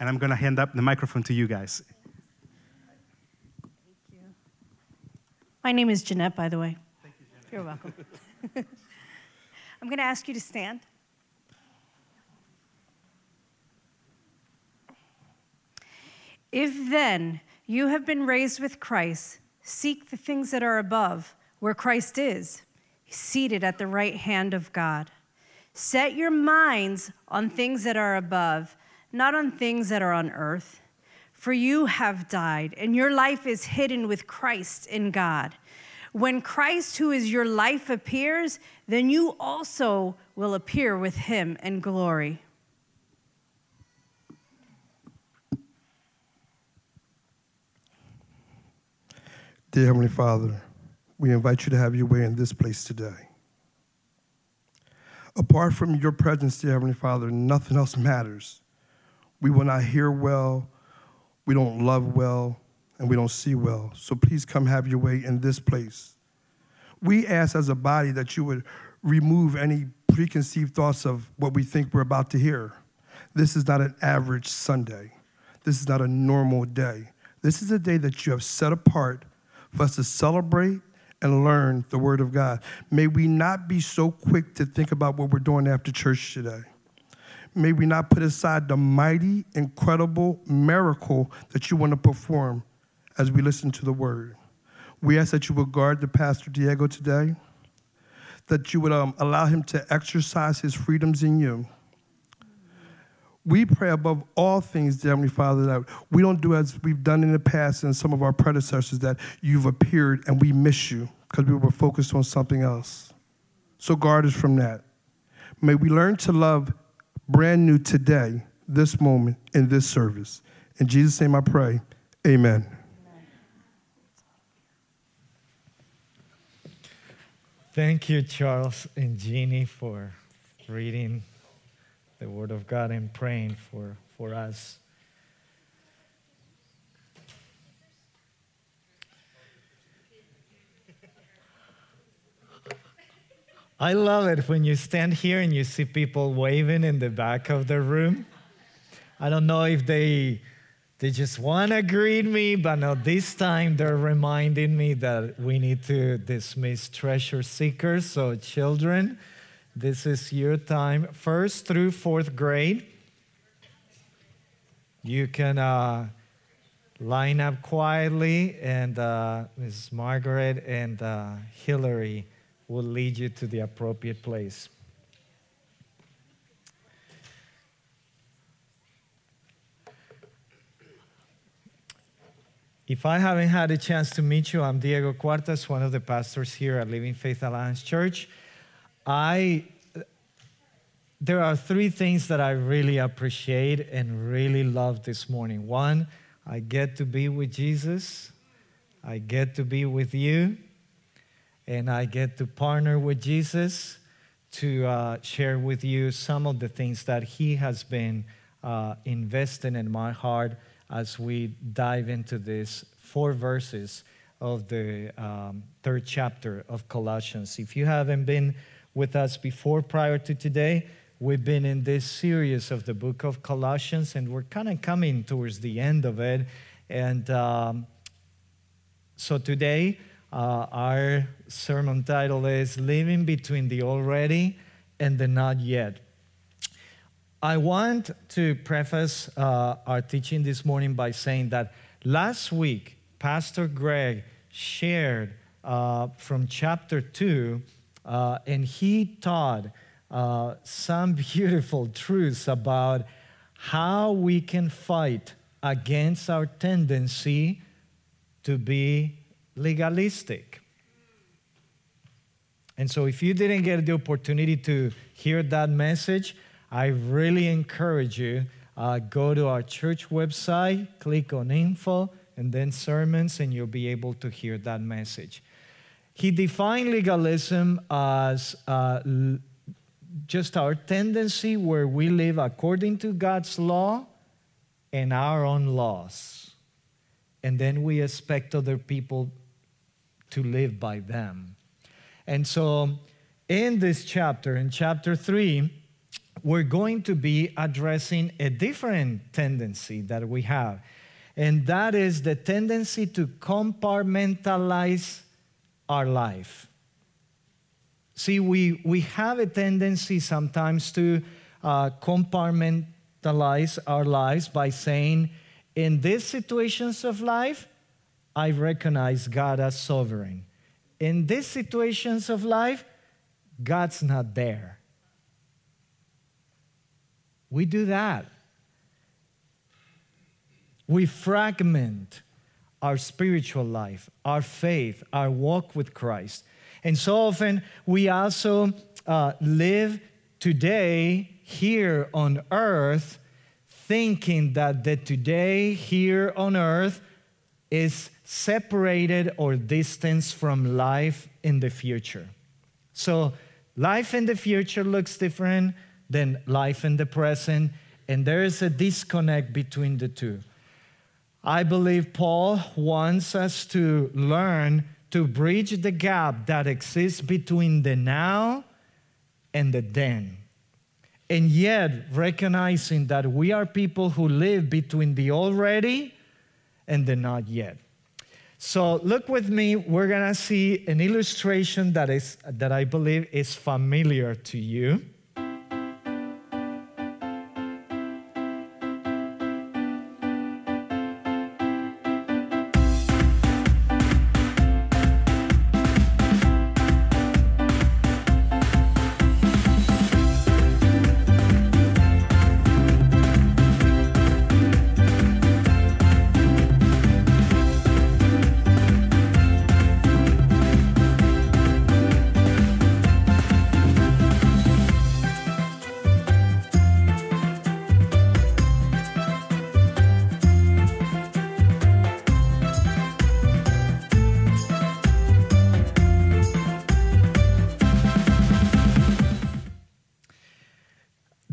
and I'm going to hand up the microphone to you guys. Thank you. My name is Jeanette, by the way. Thank you, Jeanette. You're welcome. I'm going to ask you to stand. If then you have been raised with Christ, seek the things that are above, where Christ is, seated at the right hand of God. Set your minds on things that are above, not on things that are on earth. For you have died, and your life is hidden with Christ in God. When Christ, who is your life, appears, then you also will appear with him in glory. Dear Heavenly Father, we invite you to have your way in this place today. Apart from your presence, dear Heavenly Father, nothing else matters. We will not hear well, we don't love well, and we don't see well. So please come have your way in this place. We ask as a body that you would remove any preconceived thoughts of what we think we're about to hear. This is not an average Sunday. This is not a normal day. This is a day that you have set apart for us to celebrate and learn the Word of God. May we not be so quick to think about what we're doing after church today. May we not put aside the mighty, incredible miracle that you want to perform as we listen to the Word. We ask that you would guard the Pastor Diego today, that you would um, allow him to exercise his freedoms in you we pray above all things, dear Heavenly Father, that we don't do as we've done in the past and some of our predecessors, that you've appeared and we miss you because we were focused on something else. So guard us from that. May we learn to love brand new today, this moment, in this service. In Jesus' name I pray. Amen. Thank you, Charles and Jeannie, for reading the Word of God and praying for, for us. I love it when you stand here and you see people waving in the back of the room. I don't know if they they just want to greet me, but no, this time they're reminding me that we need to dismiss treasure seekers. So, children, this is your time, first through fourth grade. You can uh, line up quietly, and uh, Mrs. Margaret and uh, Hillary will lead you to the appropriate place. If I haven't had a chance to meet you, I'm Diego Cuartas, one of the pastors here at Living Faith Alliance Church. I there are three things that I really appreciate and really love this morning. One, I get to be with Jesus. I get to be with you. And I get to partner with Jesus to uh, share with you some of the things that He has been uh, investing in my heart as we dive into these four verses of the um, third chapter of Colossians. If you haven't been with us before prior to today. We've been in this series of the book of Colossians, and we're kind of coming towards the end of it. And um, so today, uh, our sermon title is Living Between the Already and the Not Yet. I want to preface uh, our teaching this morning by saying that last week, Pastor Greg shared uh, from chapter 2 uh, and he taught uh, some beautiful truths about how we can fight against our tendency to be legalistic. And so, if you didn't get the opportunity to hear that message, I really encourage you uh, go to our church website, click on info, and then sermons, and you'll be able to hear that message. He defined legalism as uh, just our tendency where we live according to God's law and our own laws. And then we expect other people to live by them. And so, in this chapter, in chapter 3, we're going to be addressing a different tendency that we have, and that is the tendency to compartmentalize our life. See, we, we have a tendency sometimes to uh, compartmentalize our lives by saying, in these situations of life, I recognize God as sovereign. In these situations of life, God's not there. We do that. We fragment our spiritual life, our faith, our walk with Christ. And so often we also uh, live today here on earth thinking that the today here on earth is separated or distanced from life in the future. So, life in the future looks different than life in the present, and there is a disconnect between the two. I believe Paul wants us to learn to bridge the gap that exists between the now and the then. And yet, recognizing that we are people who live between the already and the not yet. So, look with me, we're gonna see an illustration that, is, that I believe is familiar to you.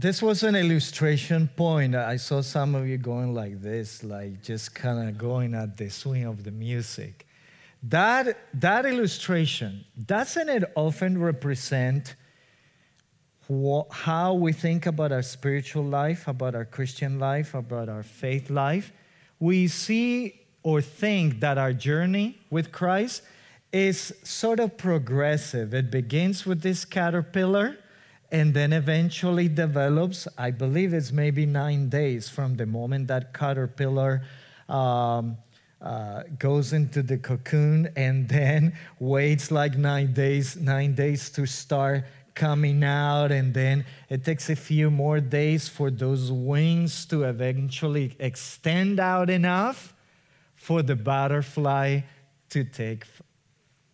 This was an illustration point. I saw some of you going like this, like just kind of going at the swing of the music. That, that illustration, doesn't it often represent how we think about our spiritual life, about our Christian life, about our faith life? We see or think that our journey with Christ is sort of progressive. It begins with this caterpillar and then eventually develops, I believe it's maybe nine days from the moment that caterpillar um, uh, goes into the cocoon and then waits like nine days, nine days to start coming out, and then it takes a few more days for those wings to eventually extend out enough for the butterfly to take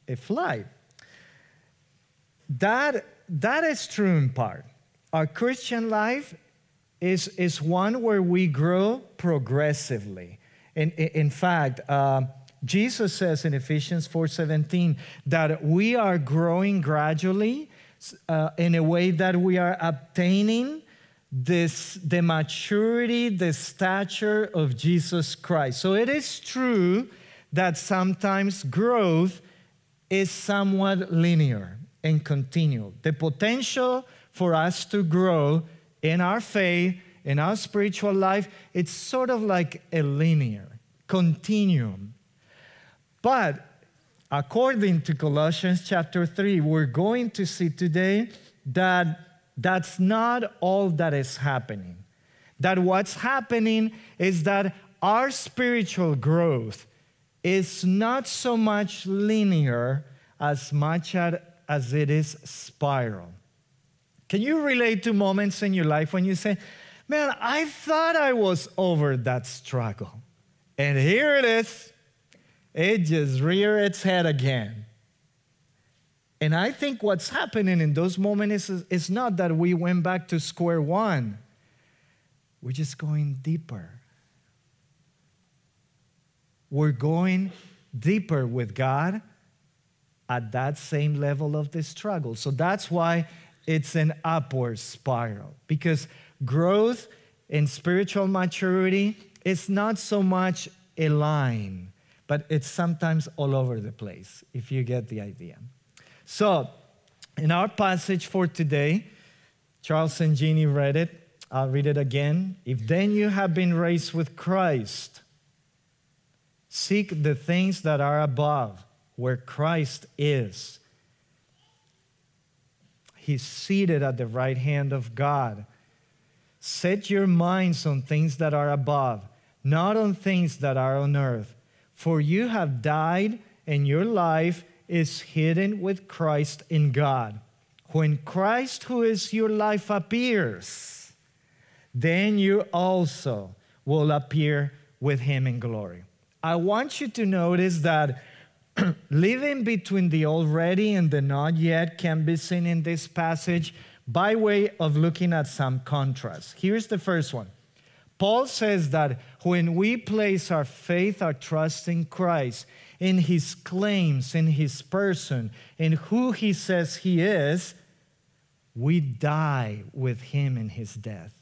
a flight. That that is true in part. Our Christian life is, is one where we grow progressively. In, in fact, uh, Jesus says in Ephesians 4:17 that we are growing gradually uh, in a way that we are obtaining this the maturity, the stature of Jesus Christ. So it is true that sometimes growth is somewhat linear and continue. The potential for us to grow in our faith, in our spiritual life, it's sort of like a linear continuum. But according to Colossians chapter 3, we're going to see today that that's not all that is happening. That what's happening is that our spiritual growth is not so much linear as much as it is spiral. Can you relate to moments in your life when you say, Man, I thought I was over that struggle. And here it is. It just reared its head again. And I think what's happening in those moments is, is not that we went back to square one, we're just going deeper. We're going deeper with God at that same level of the struggle. So that's why it's an upward spiral because growth in spiritual maturity is not so much a line, but it's sometimes all over the place, if you get the idea. So, in our passage for today, Charles and Jeannie read it. I'll read it again. If then you have been raised with Christ, seek the things that are above, where Christ is. He's seated at the right hand of God. Set your minds on things that are above, not on things that are on earth. For you have died, and your life is hidden with Christ in God. When Christ, who is your life, appears, then you also will appear with him in glory. I want you to notice that living between the already and the not yet can be seen in this passage by way of looking at some contrast. Here's the first one. Paul says that when we place our faith, our trust in Christ, in his claims, in his person, in who he says he is, we die with him in his death.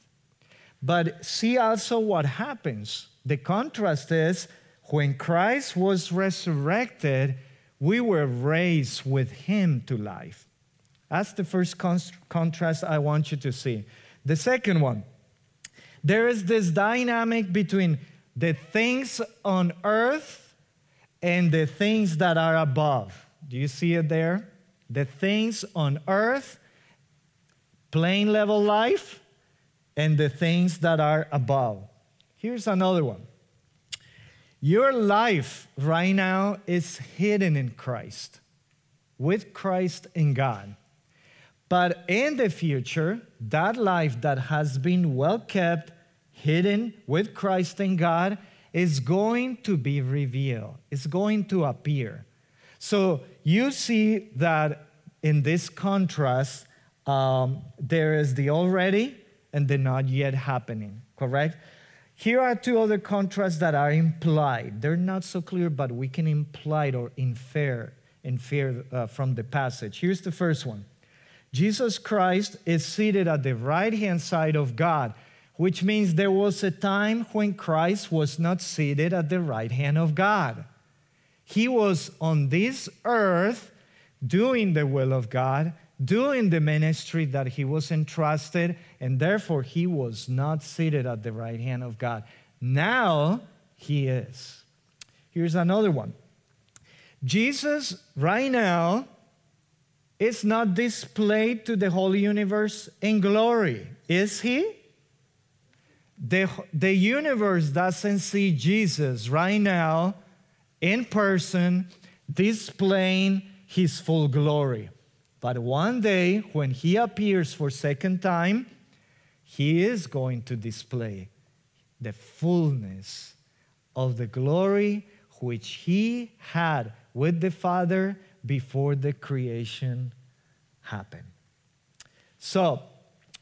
But see also what happens. The contrast is when Christ was resurrected, we were raised with him to life. That's the first con- contrast I want you to see. The second one, there is this dynamic between the things on earth and the things that are above. Do you see it there? The things on earth, plain level life, and the things that are above. Here's another one. Your life right now is hidden in Christ, with Christ in God. But in the future, that life that has been well kept, hidden with Christ in God, is going to be revealed, it's going to appear. So you see that in this contrast, um, there is the already and the not yet happening, correct? Here are two other contrasts that are implied. They're not so clear, but we can imply or infer, infer uh, from the passage. Here's the first one Jesus Christ is seated at the right hand side of God, which means there was a time when Christ was not seated at the right hand of God. He was on this earth doing the will of God, doing the ministry that he was entrusted, and therefore he was not seated at the right hand of God. Now he is. Here's another one Jesus, right now, is not displayed to the whole universe in glory, is he? The, the universe doesn't see Jesus right now in person displaying his full glory. But one day, when he appears for second time, he is going to display the fullness of the glory which he had with the Father before the creation happened. So,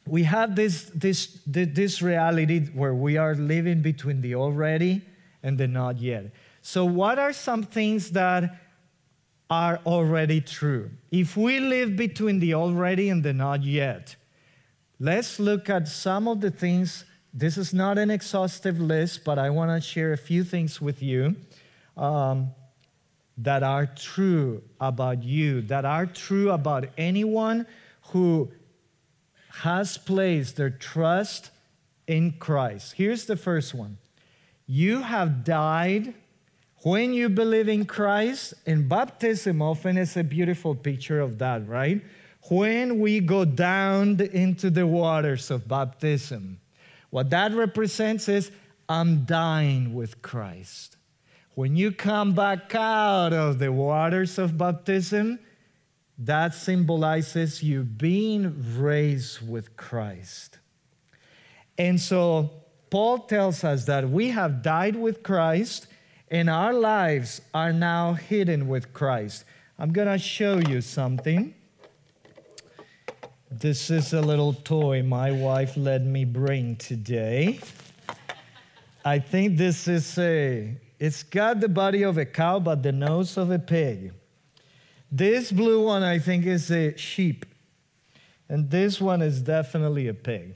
we have this, this, this reality where we are living between the already and the not yet. So, what are some things that are already true? If we live between the already and the not yet, let's look at some of the things. This is not an exhaustive list, but I want to share a few things with you. Um, that are true about you, that are true about anyone who has placed their trust in Christ. Here's the first one You have died when you believe in Christ, and baptism often is a beautiful picture of that, right? When we go down into the waters of baptism, what that represents is I'm dying with Christ. When you come back out of the waters of baptism, that symbolizes you being raised with Christ. And so Paul tells us that we have died with Christ and our lives are now hidden with Christ. I'm going to show you something. This is a little toy my wife let me bring today. I think this is a it's got the body of a cow, but the nose of a pig. This blue one, I think, is a sheep. And this one is definitely a pig.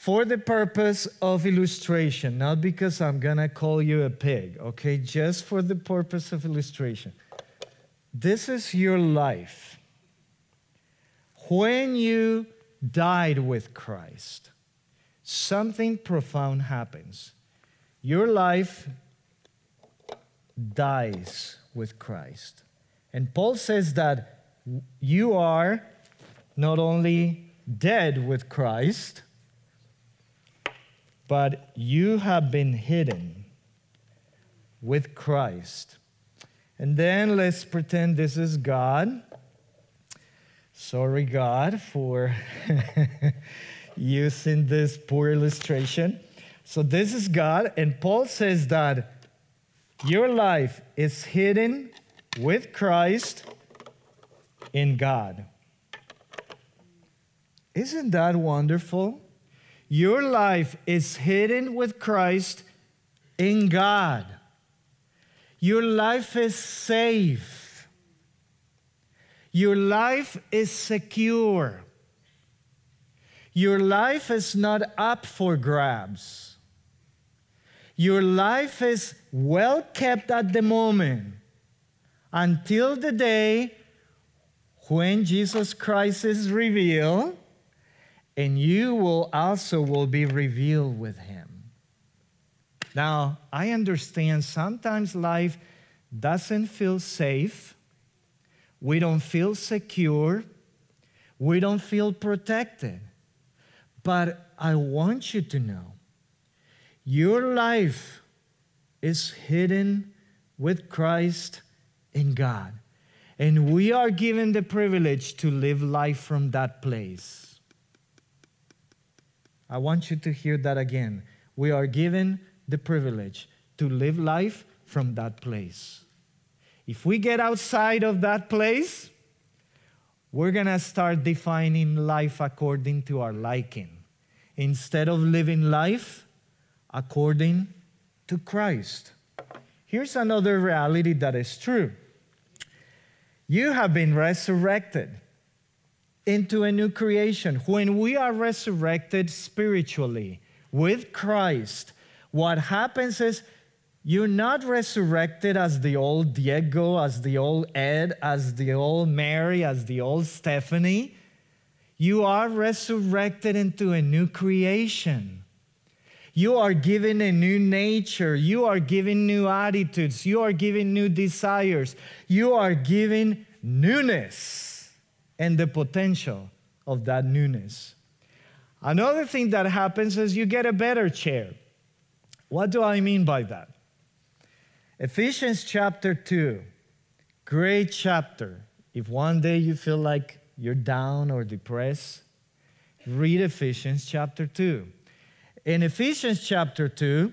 For the purpose of illustration, not because I'm gonna call you a pig, okay? Just for the purpose of illustration. This is your life. When you died with Christ, something profound happens. Your life dies with Christ. And Paul says that you are not only dead with Christ, but you have been hidden with Christ. And then let's pretend this is God. Sorry, God, for using this poor illustration. So, this is God, and Paul says that your life is hidden with Christ in God. Isn't that wonderful? Your life is hidden with Christ in God. Your life is safe. Your life is secure. Your life is not up for grabs. Your life is well kept at the moment until the day when Jesus Christ is revealed and you will also will be revealed with him. Now, I understand sometimes life doesn't feel safe. We don't feel secure. We don't feel protected. But I want you to know your life is hidden with Christ in God. And we are given the privilege to live life from that place. I want you to hear that again. We are given the privilege to live life from that place. If we get outside of that place, we're going to start defining life according to our liking instead of living life according to Christ. Here's another reality that is true you have been resurrected into a new creation. When we are resurrected spiritually with Christ, what happens is you're not resurrected as the old Diego, as the old Ed, as the old Mary, as the old Stephanie. You are resurrected into a new creation. You are given a new nature. You are given new attitudes. You are given new desires. You are given newness and the potential of that newness. Another thing that happens is you get a better chair. What do I mean by that? Ephesians chapter 2, great chapter. If one day you feel like you're down or depressed, read Ephesians chapter 2. In Ephesians chapter 2,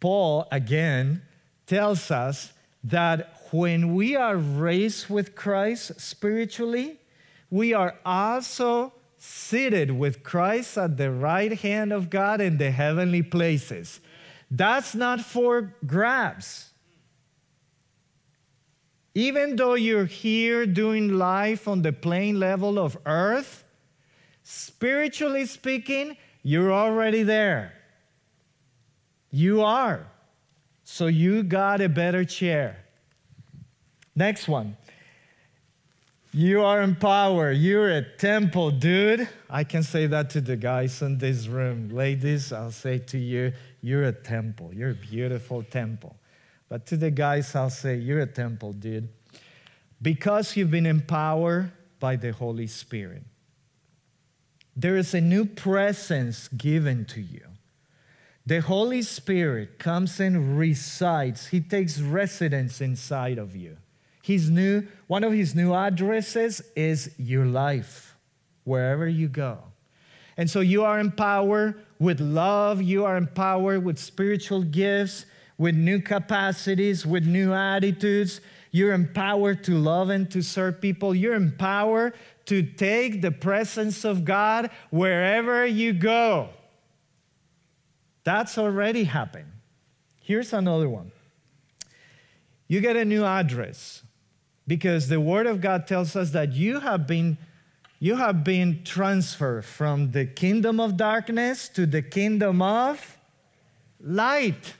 Paul again tells us that when we are raised with Christ spiritually, we are also seated with Christ at the right hand of God in the heavenly places. That's not for grabs. Even though you're here doing life on the plain level of earth, spiritually speaking, you're already there. You are. So you got a better chair. Next one. You are in power. You're a temple, dude. I can say that to the guys in this room. Ladies, I'll say to you, you're a temple. You're a beautiful temple. But to the guys, I'll say, You're a temple, dude. Because you've been empowered by the Holy Spirit, there is a new presence given to you. The Holy Spirit comes and resides, He takes residence inside of you. His new, one of His new addresses is your life, wherever you go. And so you are empowered with love, you are empowered with spiritual gifts, with new capacities, with new attitudes. You're empowered to love and to serve people. You're empowered to take the presence of God wherever you go. That's already happened. Here's another one. You get a new address because the Word of God tells us that you have been you have been transferred from the kingdom of darkness to the kingdom of light.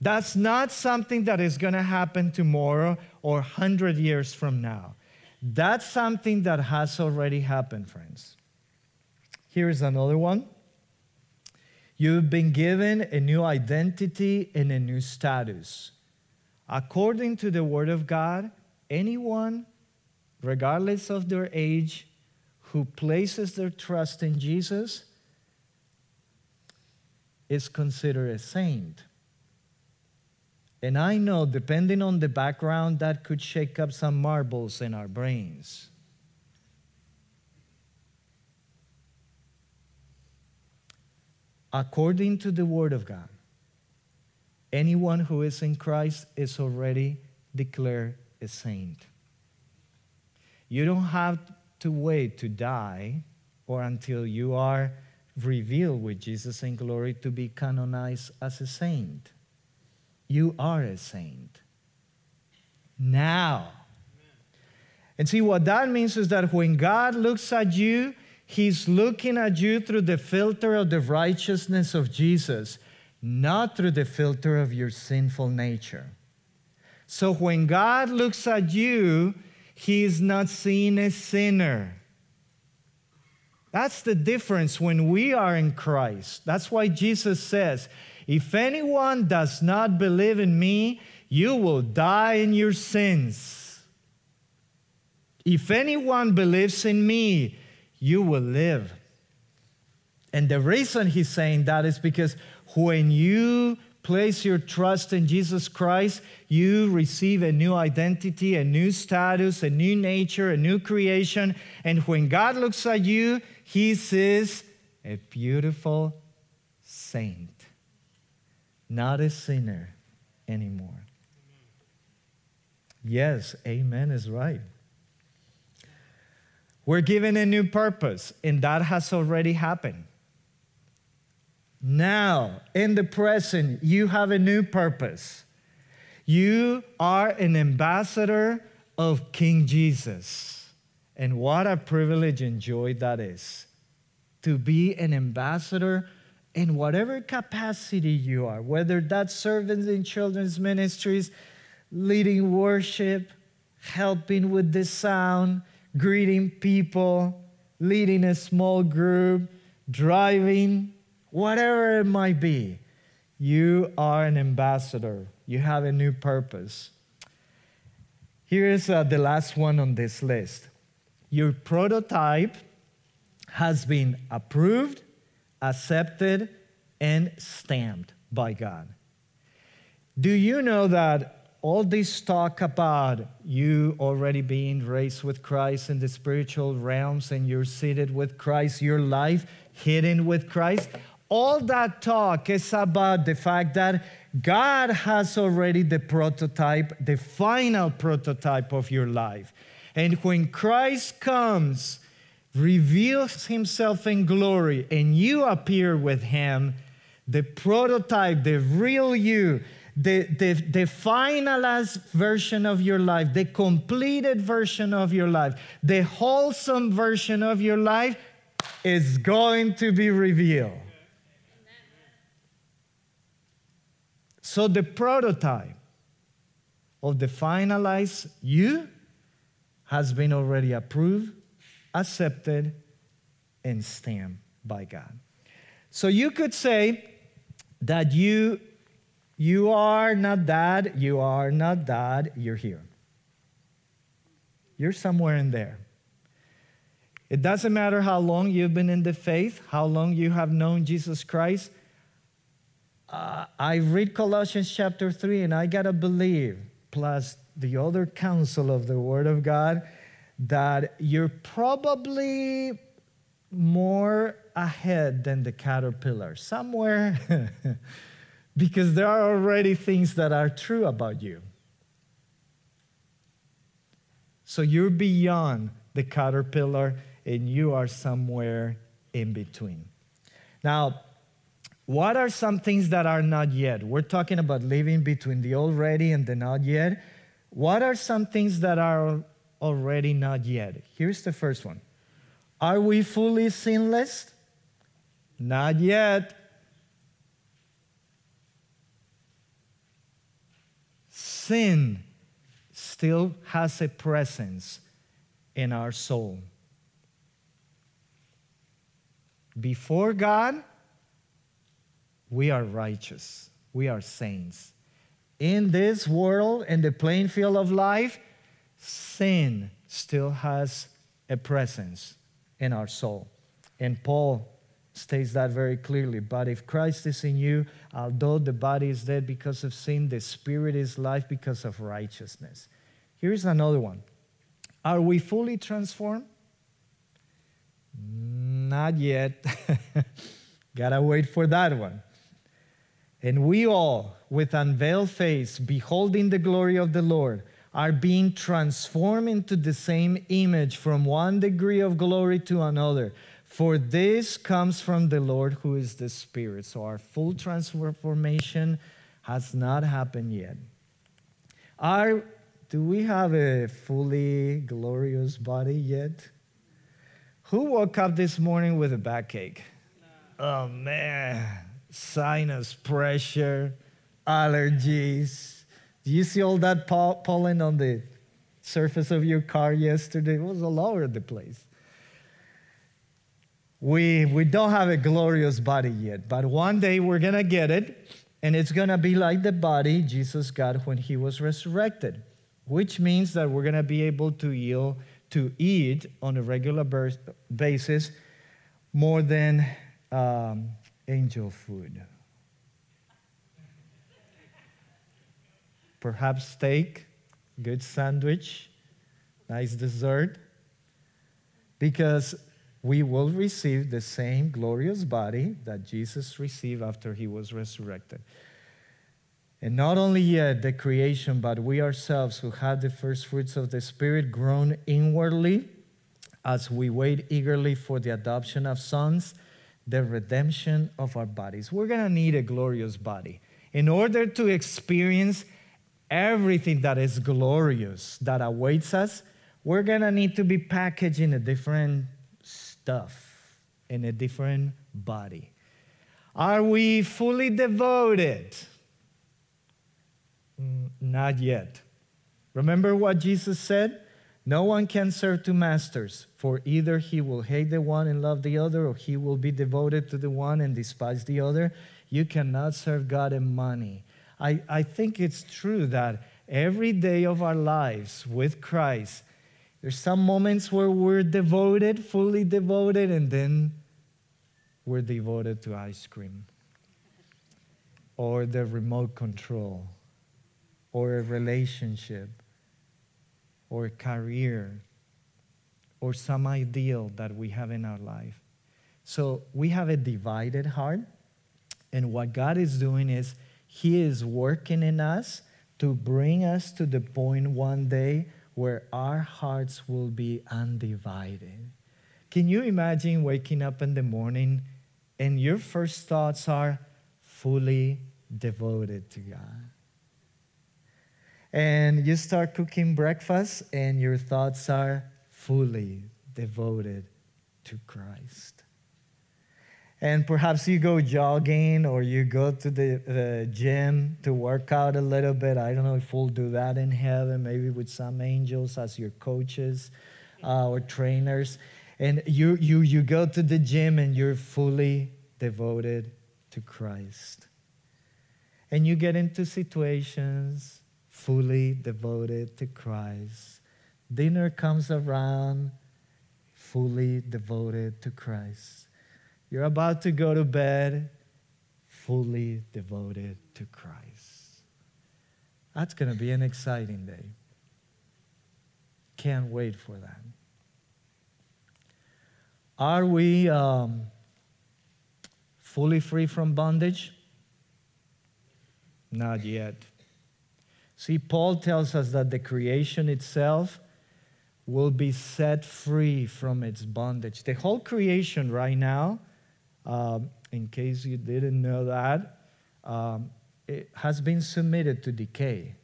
That's not something that is going to happen tomorrow or 100 years from now. That's something that has already happened, friends. Here's another one. You've been given a new identity and a new status. According to the Word of God, anyone, regardless of their age, who places their trust in Jesus is considered a saint. And I know, depending on the background, that could shake up some marbles in our brains. According to the Word of God, anyone who is in Christ is already declared a saint. You don't have to wait to die or until you are revealed with Jesus in glory to be canonized as a saint. You are a saint. Now. And see, what that means is that when God looks at you, He's looking at you through the filter of the righteousness of Jesus, not through the filter of your sinful nature. So when God looks at you, He is not seeing a sinner. That's the difference when we are in Christ. That's why Jesus says, If anyone does not believe in me, you will die in your sins. If anyone believes in me, you will live. And the reason he's saying that is because when you place your trust in Jesus Christ, you receive a new identity, a new status, a new nature, a new creation. And when God looks at you, he sees a beautiful saint, not a sinner anymore. Yes, amen is right. We're given a new purpose, and that has already happened. Now, in the present, you have a new purpose. You are an ambassador of King Jesus. And what a privilege and joy that is to be an ambassador in whatever capacity you are, whether that's serving in children's ministries, leading worship, helping with the sound, greeting people, leading a small group, driving whatever it might be, you are an ambassador. You have a new purpose. Here is uh, the last one on this list. Your prototype has been approved, accepted, and stamped by God. Do you know that all this talk about you already being raised with Christ in the spiritual realms and you're seated with Christ, your life hidden with Christ, all that talk is about the fact that God has already the prototype, the final prototype of your life. And when Christ comes, reveals himself in glory, and you appear with him, the prototype, the real you, the, the, the finalized version of your life, the completed version of your life, the wholesome version of your life is going to be revealed. So the prototype of the finalized you has been already approved, accepted, and stamped by God. So you could say that you you are not that, you are not that, you're here. You're somewhere in there. It doesn't matter how long you've been in the faith, how long you have known Jesus Christ uh, I read Colossians chapter 3 and I got to believe, plus the other counsel of the Word of God, that you're probably more ahead than the caterpillar, somewhere, because there are already things that are true about you. So you're beyond the caterpillar and you are somewhere in between. Now, what are some things that are not yet? We're talking about living between the already and the not yet. What are some things that are already not yet? Here's the first one Are we fully sinless? Not yet. Sin still has a presence in our soul. Before God, we are righteous, we are saints. In this world, in the playing field of life, sin still has a presence in our soul. And Paul states that very clearly. But if Christ is in you, although the body is dead because of sin, the spirit is life because of righteousness. Here's another one Are we fully transformed? Not yet. Gotta wait for that one. And we all, with unveiled face, beholding the glory of the Lord, are being transformed into the same image from one degree of glory to another. For this comes from the Lord who is the Spirit. So our full transformation has not happened yet. Are, do we have a fully glorious body yet? Who woke up this morning with a backache? Oh man, sinus pressure, allergies. Do you see all that pollen on the surface of your car yesterday? It was all over the place. We, we don't have a glorious body yet, but one day we're going to get it, and it's going to be like the body Jesus got when he was resurrected, which means that we're going to be able to yield, to eat on a regular basis more than um, angel food. Perhaps steak, good sandwich, nice dessert. Because we will receive the same glorious body that Jesus received after he was resurrected. And not only yet the creation, but we ourselves who have the first fruits of the Spirit groan inwardly as we wait eagerly for the adoption of sons, the redemption of our bodies. We're going to need a glorious body. In order to experience everything that is glorious that awaits us, we're going to need to be packaged in a different stuff in a different body? Are we fully devoted? Mm, not yet. Remember what Jesus said? No one can serve two masters, for either he will hate the one and love the other, or he will be devoted to the one and despise the other. You cannot serve God and money. I, I think it's true that every day of our lives with Christ, there's some moments where we're devoted, fully devoted, and then we're devoted to ice cream or the remote control or a relationship or career or some ideal that we have in our life. So we have a divided heart, and what God is doing is He is working in us to bring us to the point one day where our hearts will be undivided. Can you imagine waking up in the morning and your first thoughts are fully devoted to God? And you start cooking breakfast and your thoughts are fully devoted to Christ. And perhaps you go jogging or you go to the, the gym to work out a little bit. I don't know if we'll do that in heaven, maybe with some angels as your coaches uh, or trainers. And you, you, you go to the gym and you're fully devoted to Christ. And you get into situations fully devoted to Christ. Dinner comes around, fully devoted to Christ you're about to go to bed fully devoted to Christ. That's going to be an exciting day. Can't wait for that. Are we um, fully free from bondage? Not yet. See, Paul tells us that the creation itself will be set free from its bondage. The whole creation right now um, in case you didn't know that, um, it has been submitted to decay.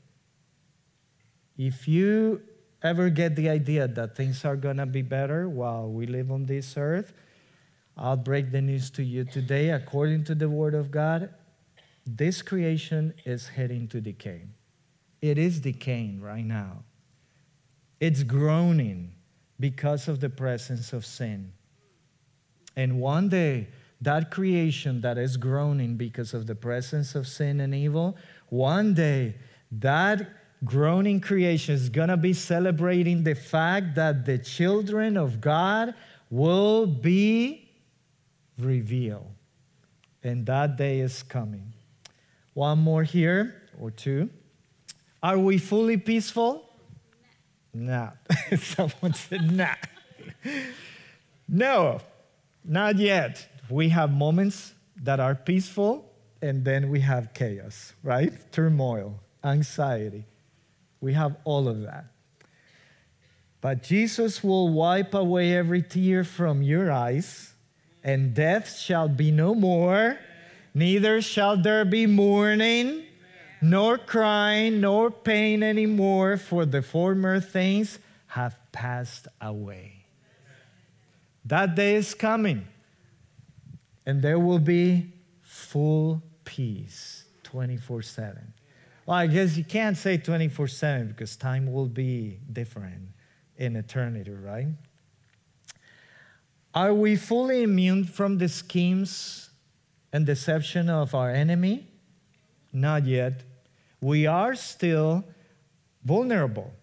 If you ever get the idea that things are going to be better while we live on this earth, I'll break the news to you today. According to the Word of God, this creation is heading to decay. It is decaying right now. It's groaning because of the presence of sin. And one day, that creation that is groaning because of the presence of sin and evil, one day, that groaning creation is going to be celebrating the fact that the children of God will be revealed. And that day is coming. One more here, or two. Are we fully peaceful? Nah. Someone said, nah. no, not yet. We have moments that are peaceful, and then we have chaos, right? Turmoil, anxiety. We have all of that. But Jesus will wipe away every tear from your eyes, and death shall be no more, neither shall there be mourning, nor crying, nor pain anymore, for the former things have passed away. That day is coming, and there will be full peace 24 7. Well, I guess you can't say 24 7 because time will be different in eternity, right? Are we fully immune from the schemes and deception of our enemy? Not yet. We are still vulnerable.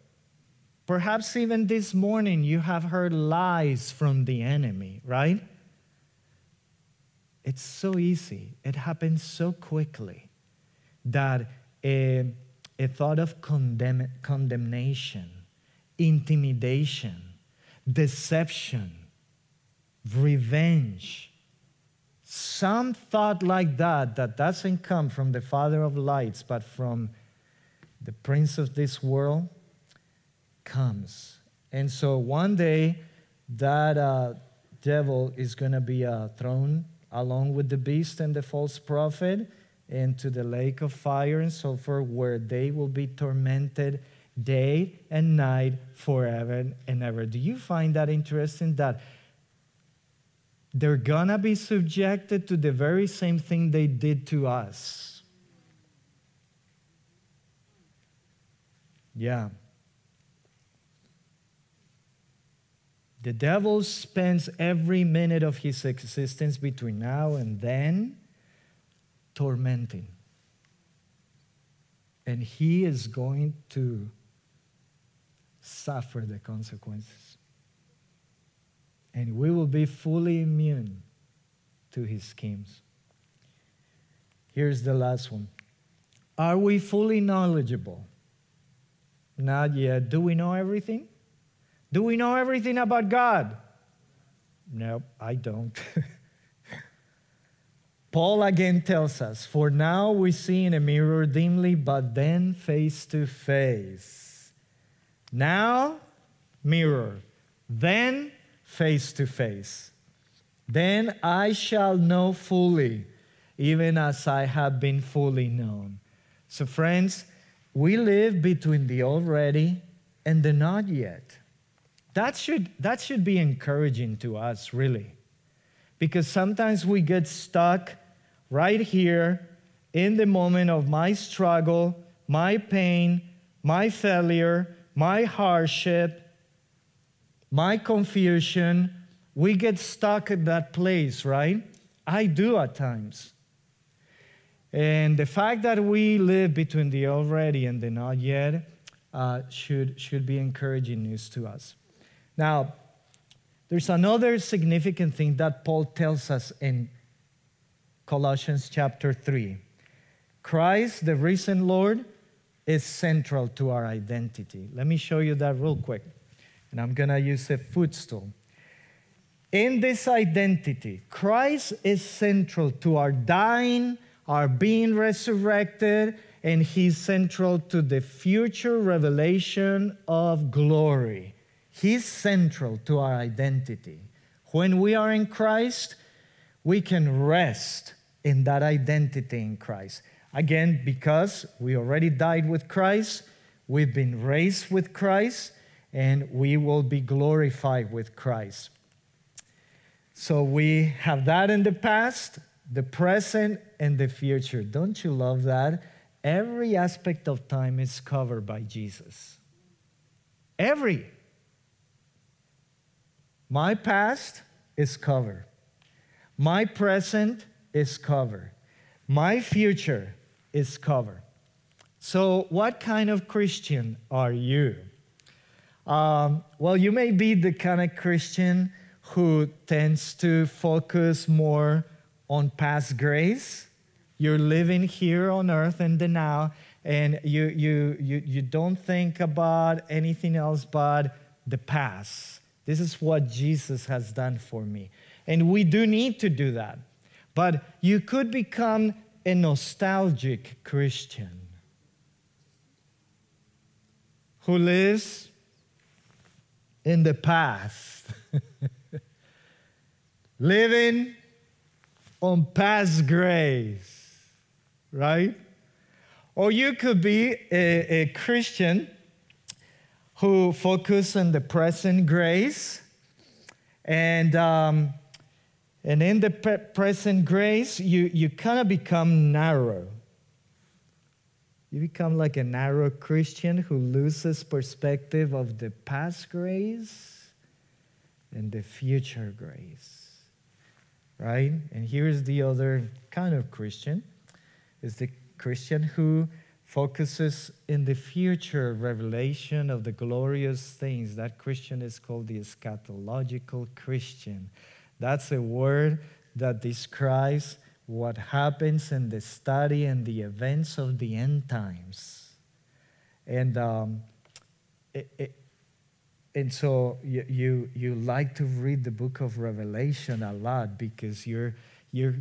Perhaps even this morning you have heard lies from the enemy, right? It's so easy, it happens so quickly that a, a thought of condemn, condemnation, intimidation, deception, revenge. Some thought like that, that doesn't come from the Father of lights, but from the Prince of this world, comes. And so one day, that uh, devil is going to be uh, thrown along with the beast and the false prophet into the lake of fire and sulfur, where they will be tormented day and night forever and ever. Do you find that interesting that they're gonna be subjected to the very same thing they did to us? Yeah. The devil spends every minute of his existence between now and then tormenting. And he is going to suffer the consequences. And we will be fully immune to his schemes. Here's the last one Are we fully knowledgeable? Not yet. Do we know everything? Do we know everything about God? No, I don't. Paul again tells us, For now we see in a mirror dimly, but then face to face. Now, mirror, then face to face. Then I shall know fully, even as I have been fully known. So, friends, we live between the already and the not yet. That should, that should be encouraging to us, really. Because sometimes we get stuck right here in the moment of my struggle, my pain, my failure, my hardship, my confusion. We get stuck at that place, right? I do at times. And the fact that we live between the already and the not yet uh, should, should be encouraging news to us. Now, there's another significant thing that Paul tells us in Colossians chapter 3. Christ, the risen Lord, is central to our identity. Let me show you that real quick. And I'm going to use a footstool. In this identity, Christ is central to our dying, our being resurrected, and He's central to the future revelation of glory. He's central to our identity. When we are in Christ, we can rest in that identity in Christ. Again, because we already died with Christ, we've been raised with Christ, and we will be glorified with Christ. So we have that in the past, the present, and the future. Don't you love that? Every aspect of time is covered by Jesus. Every. My past is covered. My present is covered. My future is covered. So, what kind of Christian are you? Um, well, you may be the kind of Christian who tends to focus more on past grace. You're living here on earth in the now, and you, you, you, you don't think about anything else but the past. This is what Jesus has done for me. And we do need to do that. But you could become a nostalgic Christian who lives in the past, living on past grace, right? Or you could be a, a Christian who focus on the present grace and um, and in the pre- present grace you, you kind of become narrow you become like a narrow Christian who loses perspective of the past grace and the future grace. Right? And here's the other kind of Christian is the Christian who focuses in the future revelation of the glorious things. That Christian is called the eschatological Christian. That's a word that describes what happens in the study and the events of the end times. And, um, it, it, and so you, you, you like to read the book of Revelation a lot because you're, you're,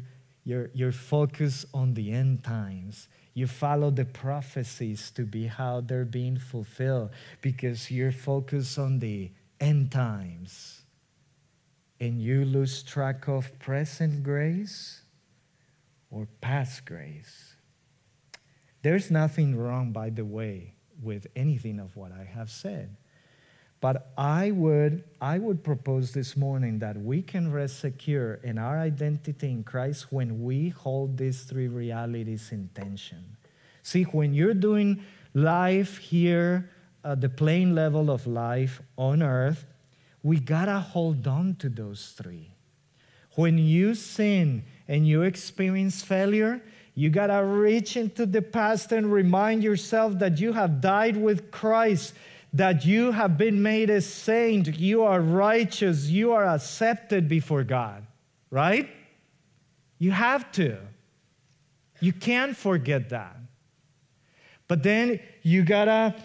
you're, you're focused on the end times. You follow the prophecies to be how they're being fulfilled because you're focused on the end times. And you lose track of present grace or past grace. There's nothing wrong, by the way, with anything of what I have said. But I would, I would propose this morning that we can rest secure in our identity in Christ when we hold these three realities in tension. See, when you're doing life here at the plain level of life on earth, we gotta hold on to those three. When you sin and you experience failure, you got to reach into the past and remind yourself that you have died with Christ, that you have been made a saint, you are righteous, you are accepted before God, right? You have to. You can't forget that. But then you got to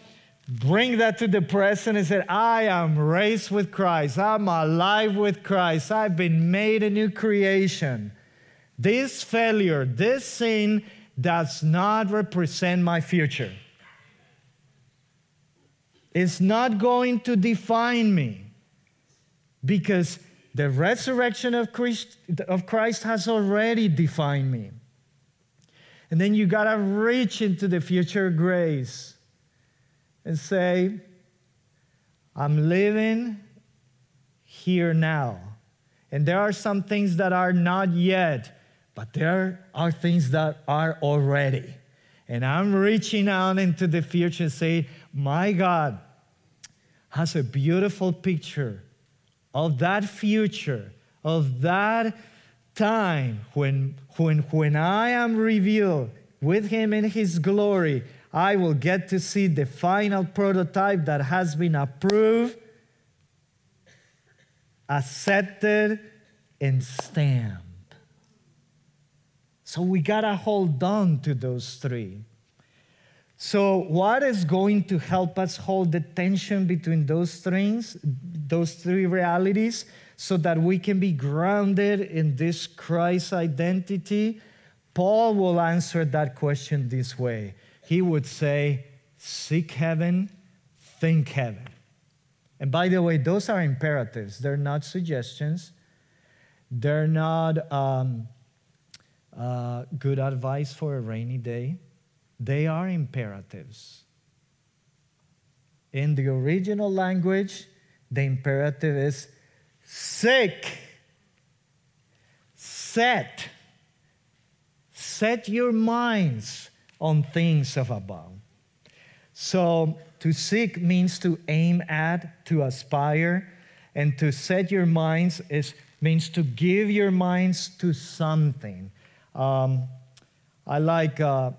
bring that to the present and say, I am raised with Christ. I'm alive with Christ. I've been made a new creation. This failure, this sin does not represent my future. It's not going to define me because the resurrection of Christ, of Christ has already defined me. And then you got to reach into the future grace and say, I'm living here now. And there are some things that are not yet but there are things that are already. And I'm reaching out into the future and say, my God has a beautiful picture of that future, of that time when, when, when I am revealed with Him in His glory, I will get to see the final prototype that has been approved, accepted, and stamped. So we got to hold on to those three. So, what is going to help us hold the tension between those things, those three realities, so that we can be grounded in this Christ identity? Paul will answer that question this way. He would say, Seek heaven, think heaven. And by the way, those are imperatives, they're not suggestions, they're not. Um, uh, good advice for a rainy day. They are imperatives. In the original language, the imperative is sick, set, set your minds on things of above. So, to seek means to aim at, to aspire, and to set your minds is means to give your minds to something. Um, I like uh,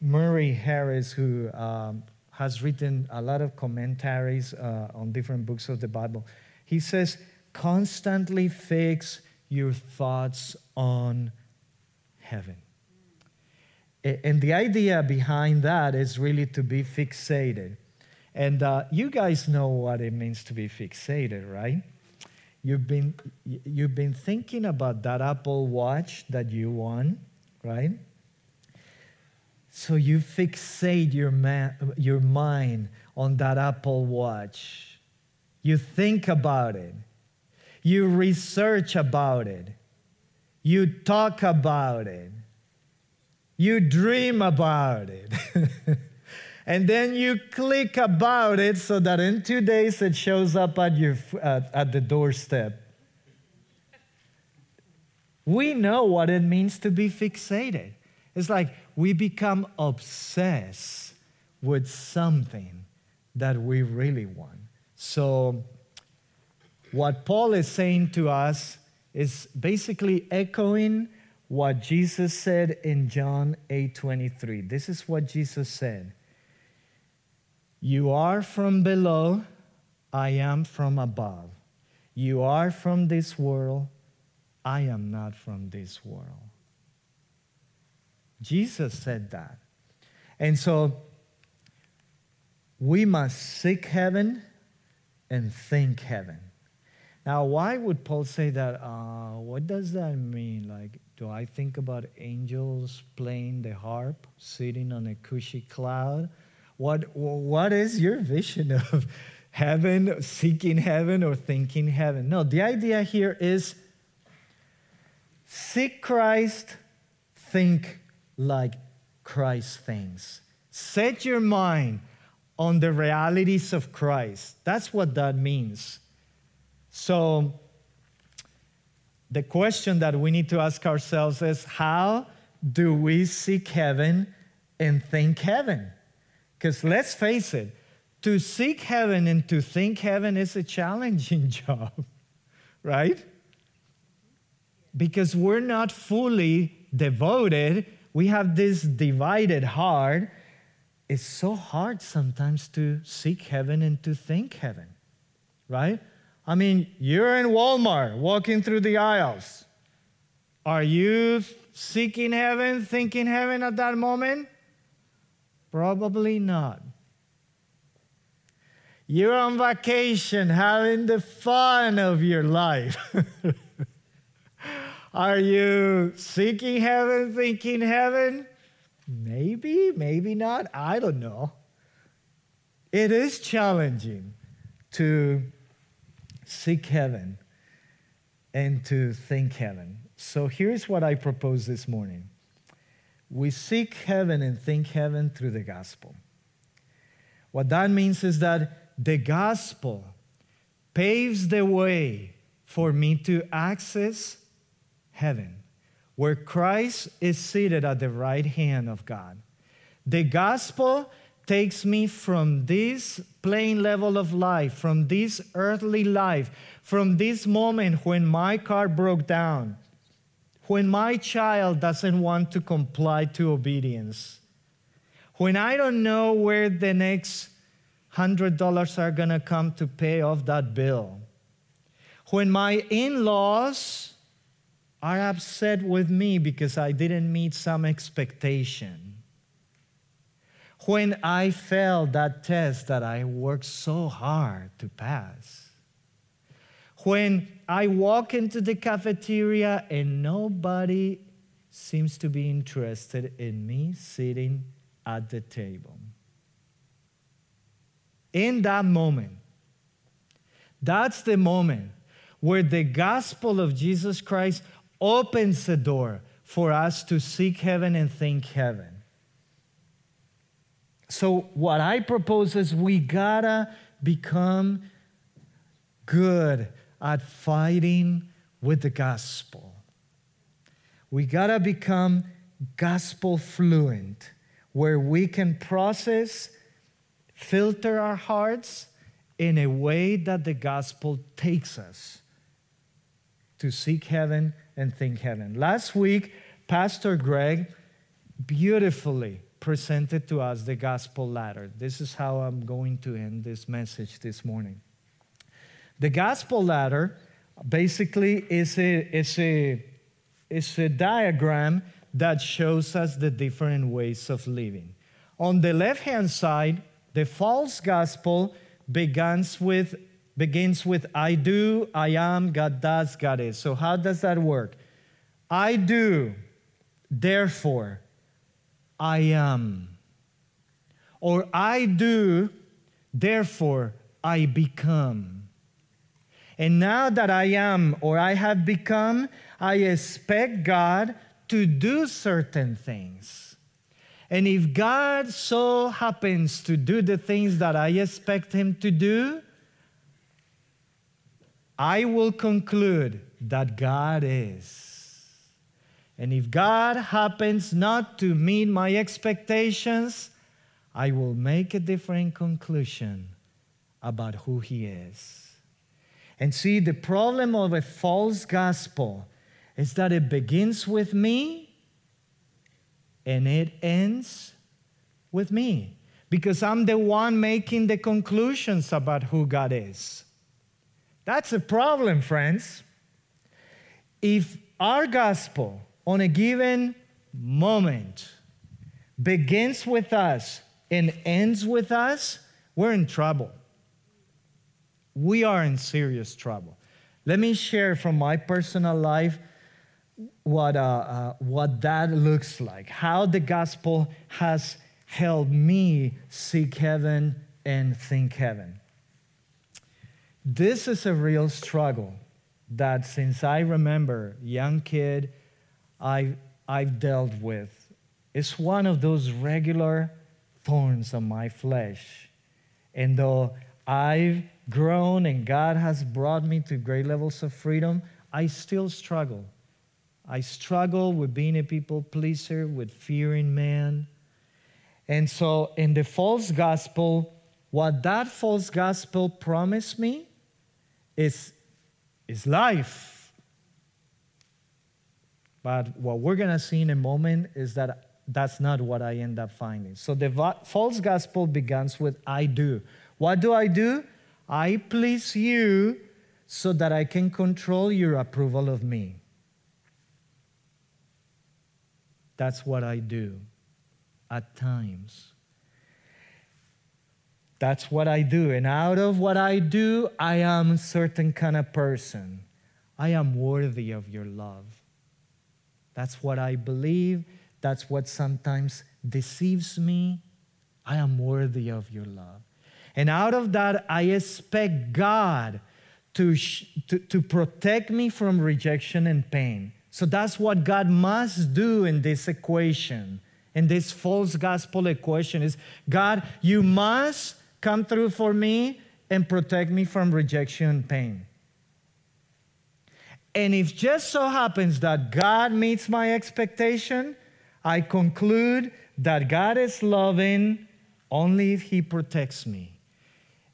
Murray Harris, who um, has written a lot of commentaries uh, on different books of the Bible. He says, constantly fix your thoughts on heaven. And the idea behind that is really to be fixated. And uh, you guys know what it means to be fixated, right? You've been, you've been thinking about that Apple Watch that you won, right? So you fixate your, your mind on that Apple Watch. You think about it. You research about it. You talk about it. You dream about it. and then you click about it so that in two days it shows up at, your, at, at the doorstep. We know what it means to be fixated. It's like we become obsessed with something that we really want. So, what Paul is saying to us is basically echoing what Jesus said in John 8:23. This is what Jesus said. You are from below, I am from above. You are from this world, I am not from this world. Jesus said that. And so we must seek heaven and think heaven. Now, why would Paul say that? Uh, what does that mean? Like, do I think about angels playing the harp, sitting on a cushy cloud? What, what is your vision of heaven, seeking heaven, or thinking heaven? No, the idea here is seek Christ, think like Christ thinks. Set your mind on the realities of Christ. That's what that means. So, the question that we need to ask ourselves is how do we seek heaven and think heaven? Because let's face it, to seek heaven and to think heaven is a challenging job, right? Because we're not fully devoted we have this divided heart. It's so hard sometimes to seek heaven and to think heaven, right? I mean, you're in Walmart walking through the aisles. Are you seeking heaven, thinking heaven at that moment? Probably not. You're on vacation having the fun of your life. Are you seeking heaven, thinking heaven? Maybe, maybe not. I don't know. It is challenging to seek heaven and to think heaven. So here's what I propose this morning we seek heaven and think heaven through the gospel. What that means is that the gospel paves the way for me to access heaven, where Christ is seated at the right hand of God. The gospel takes me from this plain level of life, from this earthly life, from this moment when my car broke down, when my child doesn't want to comply to obedience, when I don't know where the next hundred dollars are gonna come to pay off that bill, when my in laws are upset with me because I didn't meet some expectation. When I failed that test that I worked so hard to pass. When I walk into the cafeteria and nobody seems to be interested in me sitting at the table. In that moment, that's the moment where the gospel of Jesus Christ opens the door for us to seek heaven and think heaven. So, what I propose is we gotta become good at fighting with the gospel. We gotta become gospel fluent, where we can process, filter our hearts in a way that the gospel takes us to seek heaven and think heaven. Last week, Pastor Greg beautifully presented to us the gospel ladder. This is how I'm going to end this message this morning. The gospel ladder basically is a, is a, is a diagram that shows us the different ways of living. On the left hand side, the false gospel begins with, begins with I do, I am, God does, God is. So, how does that work? I do, therefore, I am. Or I do, therefore, I become. And now that I am or I have become, I expect God to do certain things. And if God so happens to do the things that I expect Him to do, I will conclude that God is. And if God happens not to meet my expectations, I will make a different conclusion about who He is. And see, the problem of a false gospel is that it begins with me and it ends with me because I'm the one making the conclusions about who God is. That's a problem, friends. If our gospel on a given moment begins with us and ends with us, we're in trouble we are in serious trouble. Let me share from my personal life what, uh, uh, what that looks like, how the gospel has helped me seek heaven and think heaven. This is a real struggle that since I remember, young kid, I, I've dealt with. It's one of those regular thorns on my flesh. And though I've grown and God has brought me to great levels of freedom, I still struggle. I struggle with being a people pleaser, with fearing man. And so, in the false gospel, what that false gospel promised me is, is life. But what we're going to see in a moment is that that's not what I end up finding. So, the false gospel begins with I do. What do I do? I please you so that I can control your approval of me. That's what I do at times. That's what I do. And out of what I do, I am a certain kind of person. I am worthy of your love. That's what I believe. That's what sometimes deceives me. I am worthy of your love. And out of that, I expect God to, to, to protect me from rejection and pain. So that's what God must do in this equation, in this false gospel equation is God, you must come through for me and protect me from rejection and pain. And if just so happens that God meets my expectation, I conclude that God is loving only if He protects me.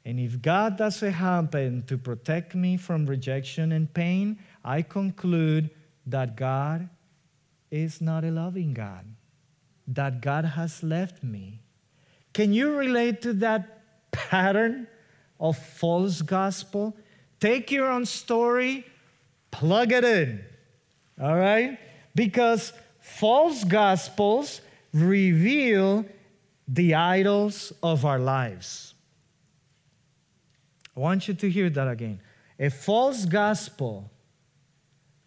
And if God doesn't happen to protect me from rejection and pain, I conclude that God is not a loving God, that God has left me. Can you relate to that pattern of false gospel? Take your own story, plug it in, all right? Because false gospels reveal the idols of our lives. I want you to hear that again. A false gospel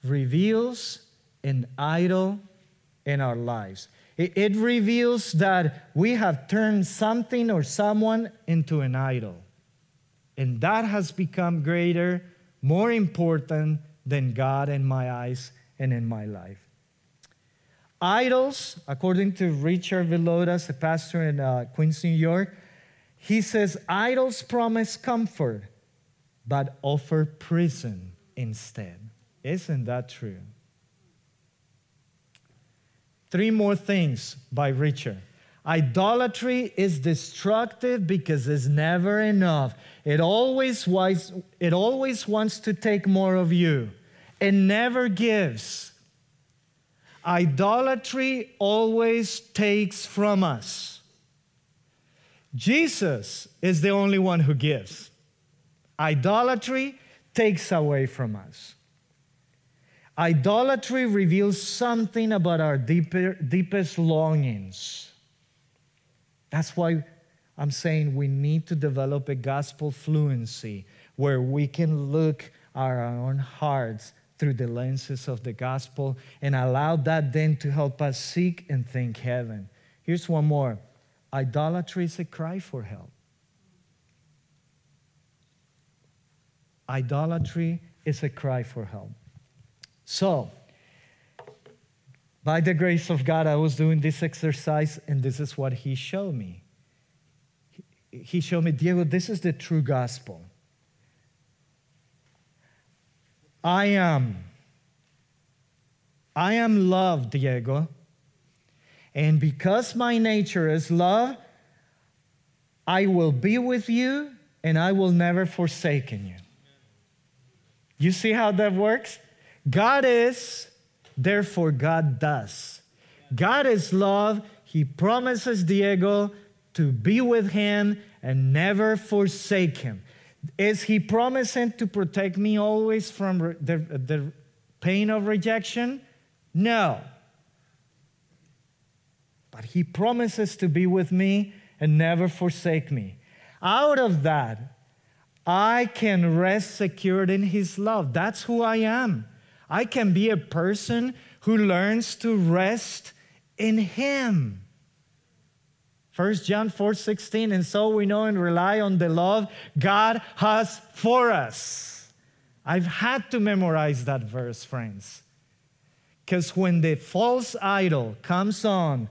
reveals an idol in our lives. It, it, reveals that we have turned something or someone into an idol. And that has become greater, more important than God in my eyes and in my life. Idols, according to Richard Villodas, a pastor in uh, Queens, New York, he says, Idols promise comfort, but offer prison instead. Isn't that true? Three more things by Richard. Idolatry is destructive because it's never enough. It always, it always wants to take more of you. it never gives. Idolatry always takes from us. Jesus is the only one who gives. Idolatry takes away from us. Idolatry reveals something about our deeper, deepest longings. That's why I'm saying we need to develop a gospel fluency where we can look our own hearts through the lenses of the gospel and allow that then to help us seek and think heaven. Here's one more idolatry is a cry for help. Idolatry is a cry for help. So, by the grace of God, I was doing this exercise, and this is what He showed me. He showed me, Diego, this is the true gospel. I am. I am love, Diego. And because my nature is love, I will be with you and I will never forsaken you. You see how that works? God is, therefore God does. God is love. He promises Diego to be with him and never forsake him. Is he promising to protect me always from the, the pain of rejection? No. But he promises to be with me and never forsake me. Out of that, I can rest secured in his love. That's who I am. I can be a person who learns to rest in Him. 1 John 4 16, and so we know and rely on the love God has for us. I've had to memorize that verse, friends. Because when the false idol comes on,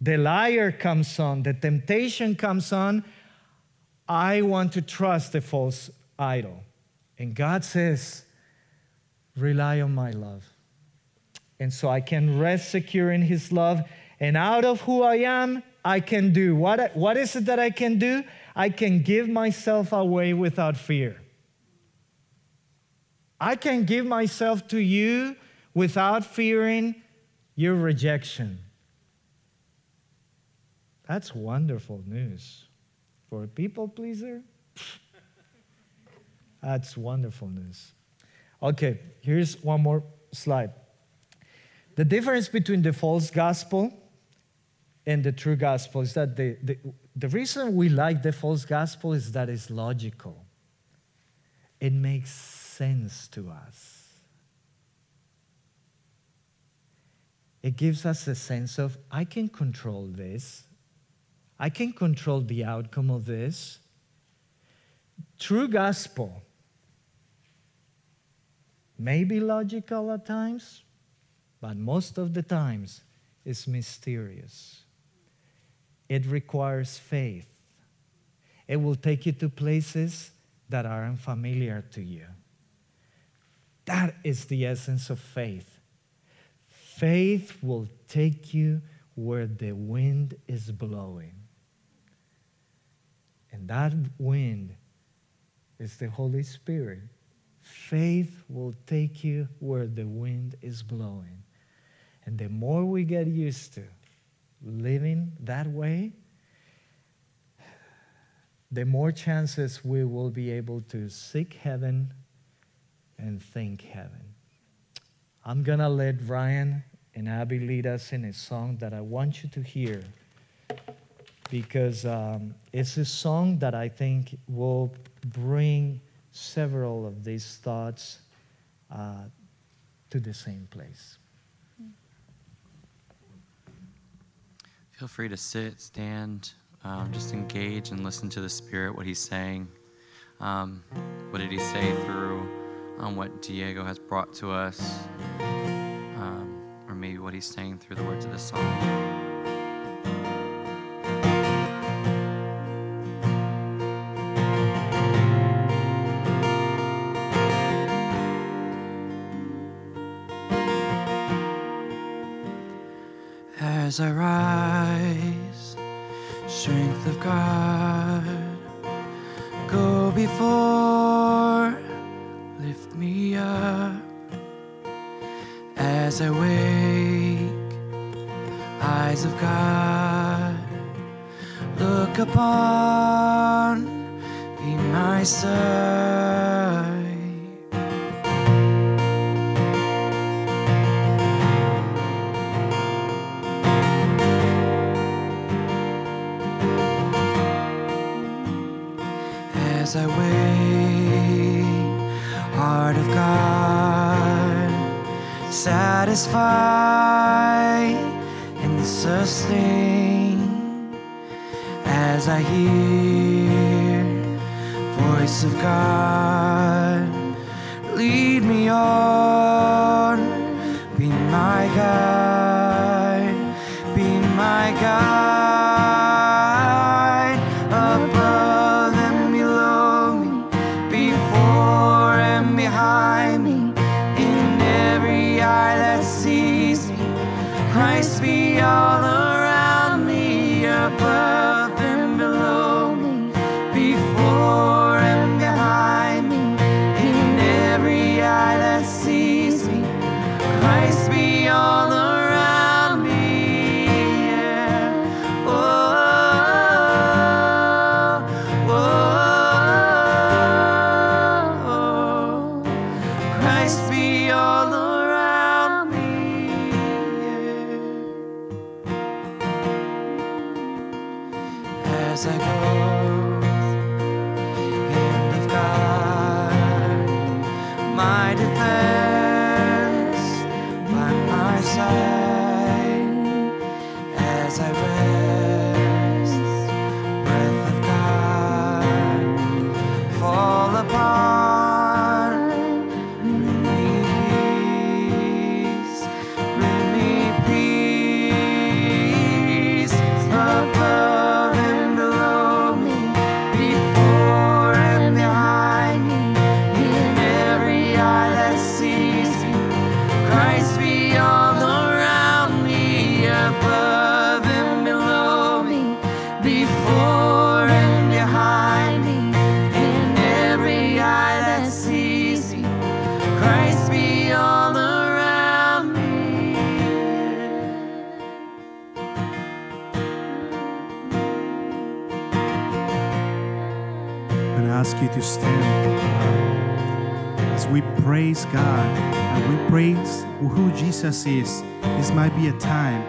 the liar comes on, the temptation comes on, I want to trust the false idol. And God says, rely on my love. And so I can rest secure in His love. And out of who I am, I can do. What, what is it that I can do? I can give myself away without fear. I can give myself to you without fearing your rejection. That's wonderful news. For a people pleaser, that's wonderful news. Okay, here's one more slide. The difference between the false gospel and the true gospel is that the, the, the reason we like the false gospel is that it's logical, it makes sense to us. It gives us a sense of, I can control this. I can control the outcome of this. True gospel may be logical at times, but most of the times is mysterious. It requires faith. It will take you to places that are unfamiliar to you. That is the essence of faith. Faith will take you where the wind is blowing. And that wind is the Holy Spirit Faith will take you where the wind is blowing. And the more we get used to living that way, the more chances we will be able to seek heaven and think heaven. I'm going to let Ryan and Abby lead us in a song that I want you to hear because um, it's a song that I think will bring several of these thoughts uh, to the same place. Feel free to sit, stand, um, just engage and listen to the Spirit, what He's saying. Um, what did He say through um, what Diego has brought to us? Um, or maybe what He's saying through the words of the song. As Christ be all around Jesus is. This might be a time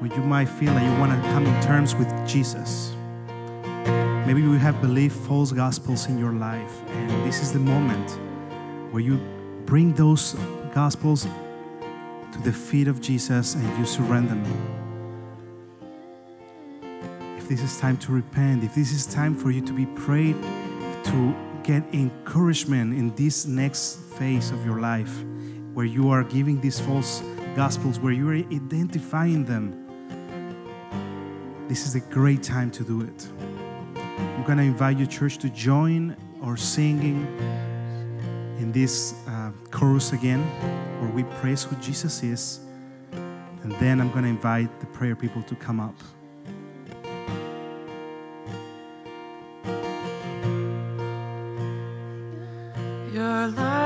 where you might feel that you want to come in terms with Jesus. Maybe you have believed false gospels in your life, and this is the moment where you bring those gospels to the feet of Jesus and you surrender them if this is time to repent, if this is time for you to be prayed to get encouragement in this next phase of your life, where you are giving these false gospels, where you are identifying them, this is a great time to do it. I'm going to invite you, church, to join our singing in this uh, chorus again, where we praise who Jesus is. And then I'm going to invite the prayer people to come up. Your your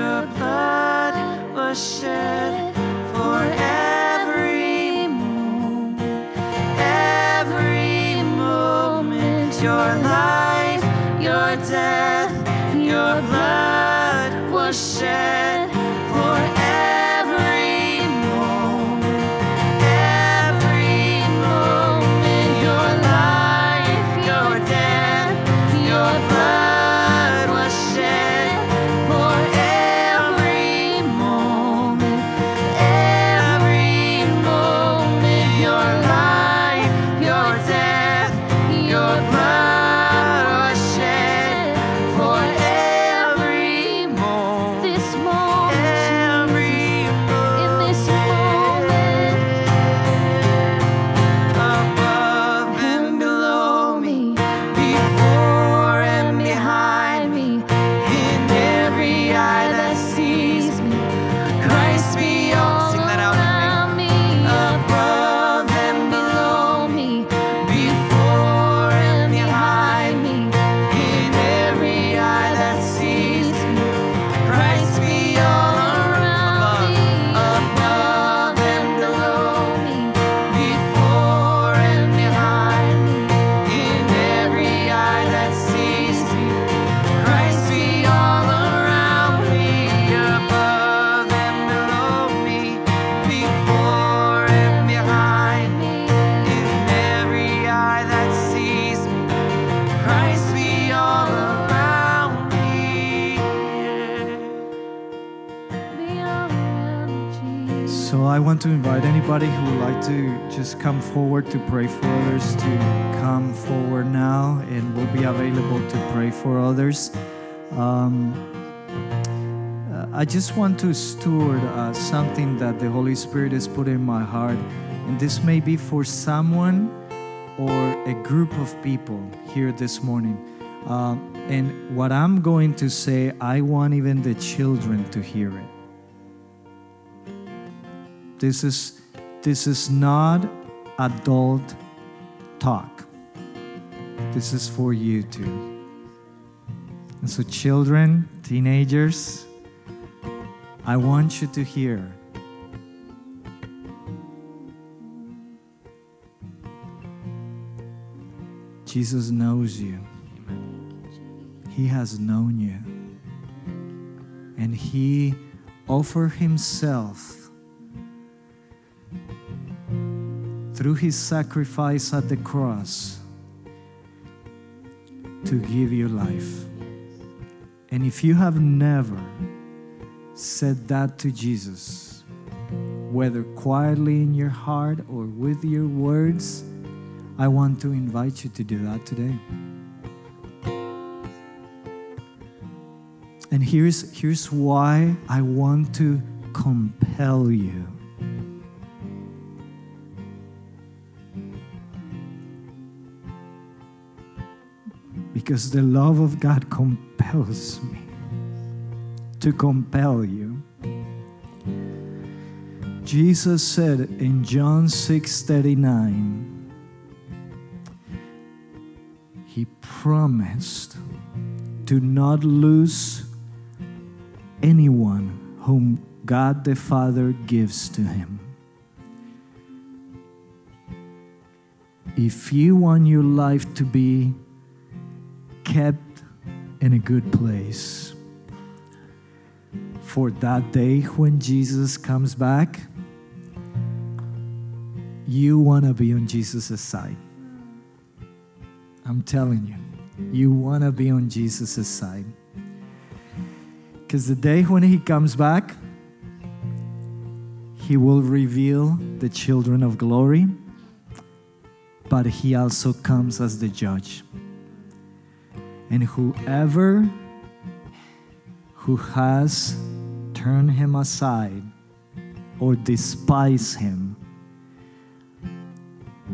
your blood was shed come forward to pray for others to come forward now, and we'll be available to pray for others. Um, uh, I just want to steward uh, something that the Holy Spirit has put in my heart, and this may be for someone or a group of people here this morning. Uh, and what I'm going to say, I want even the children to hear it. This is this is not adult talk. This is for you too. And so children, teenagers, I want you to hear. Jesus knows you. He has known you. And He offered Himself through His sacrifice at the cross to give you life. And if you have never said that to Jesus, whether quietly in your heart or with your words, I want to invite you to do that today. And here's, here's why I want to compel you. Because the love of God compels me to compel you. Jesus said in John 6 39, He promised to not lose anyone whom God the Father gives to him. If you want your life to be kept in a good place for that day when Jesus comes back, you want to be on Jesus' side. I'm telling you, you want to be on Jesus' side. Because the day when he comes back, he will reveal the children of glory, but he also comes as the judge. And whoever who has turned him aside or despise him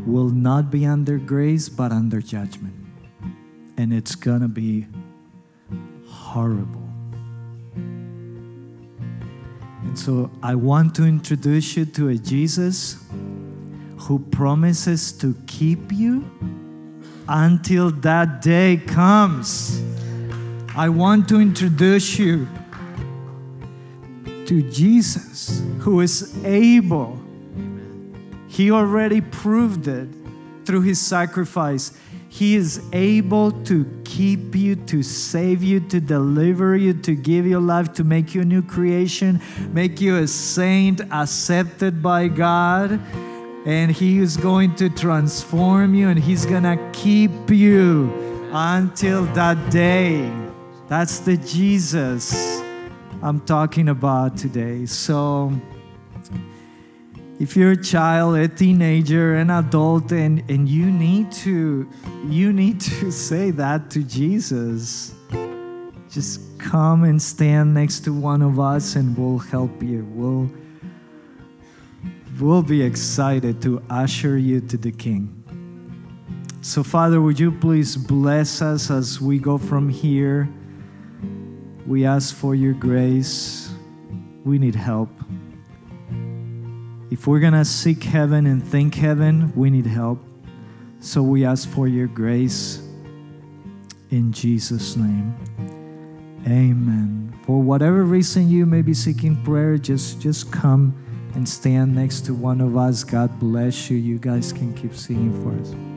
will not be under grace but under judgment. And it's going to be horrible. And so I want to introduce you to a Jesus who promises to keep you until that day comes. I want to introduce you to Jesus who is able. He already proved it through his sacrifice. He is able to keep you, to save you, to deliver you, to give you life, to make you a new creation, make you a saint accepted by God. And He is going to transform you and He's to keep you until that day. That's the Jesus I'm talking about today. So, if you're a child, a teenager, an adult, and, and you need to you need to say that to Jesus, just come and stand next to one of us and we'll help you. We'll we'll be excited to usher you to the King. So, Father, would you please bless us as we go from here? We ask for your grace. We need help. If we're going to seek heaven and think heaven, we need help. So we ask for your grace in Jesus' name. Amen. For whatever reason you may be seeking prayer, just just come and stand next to one of us. God bless you. You guys can keep singing for us.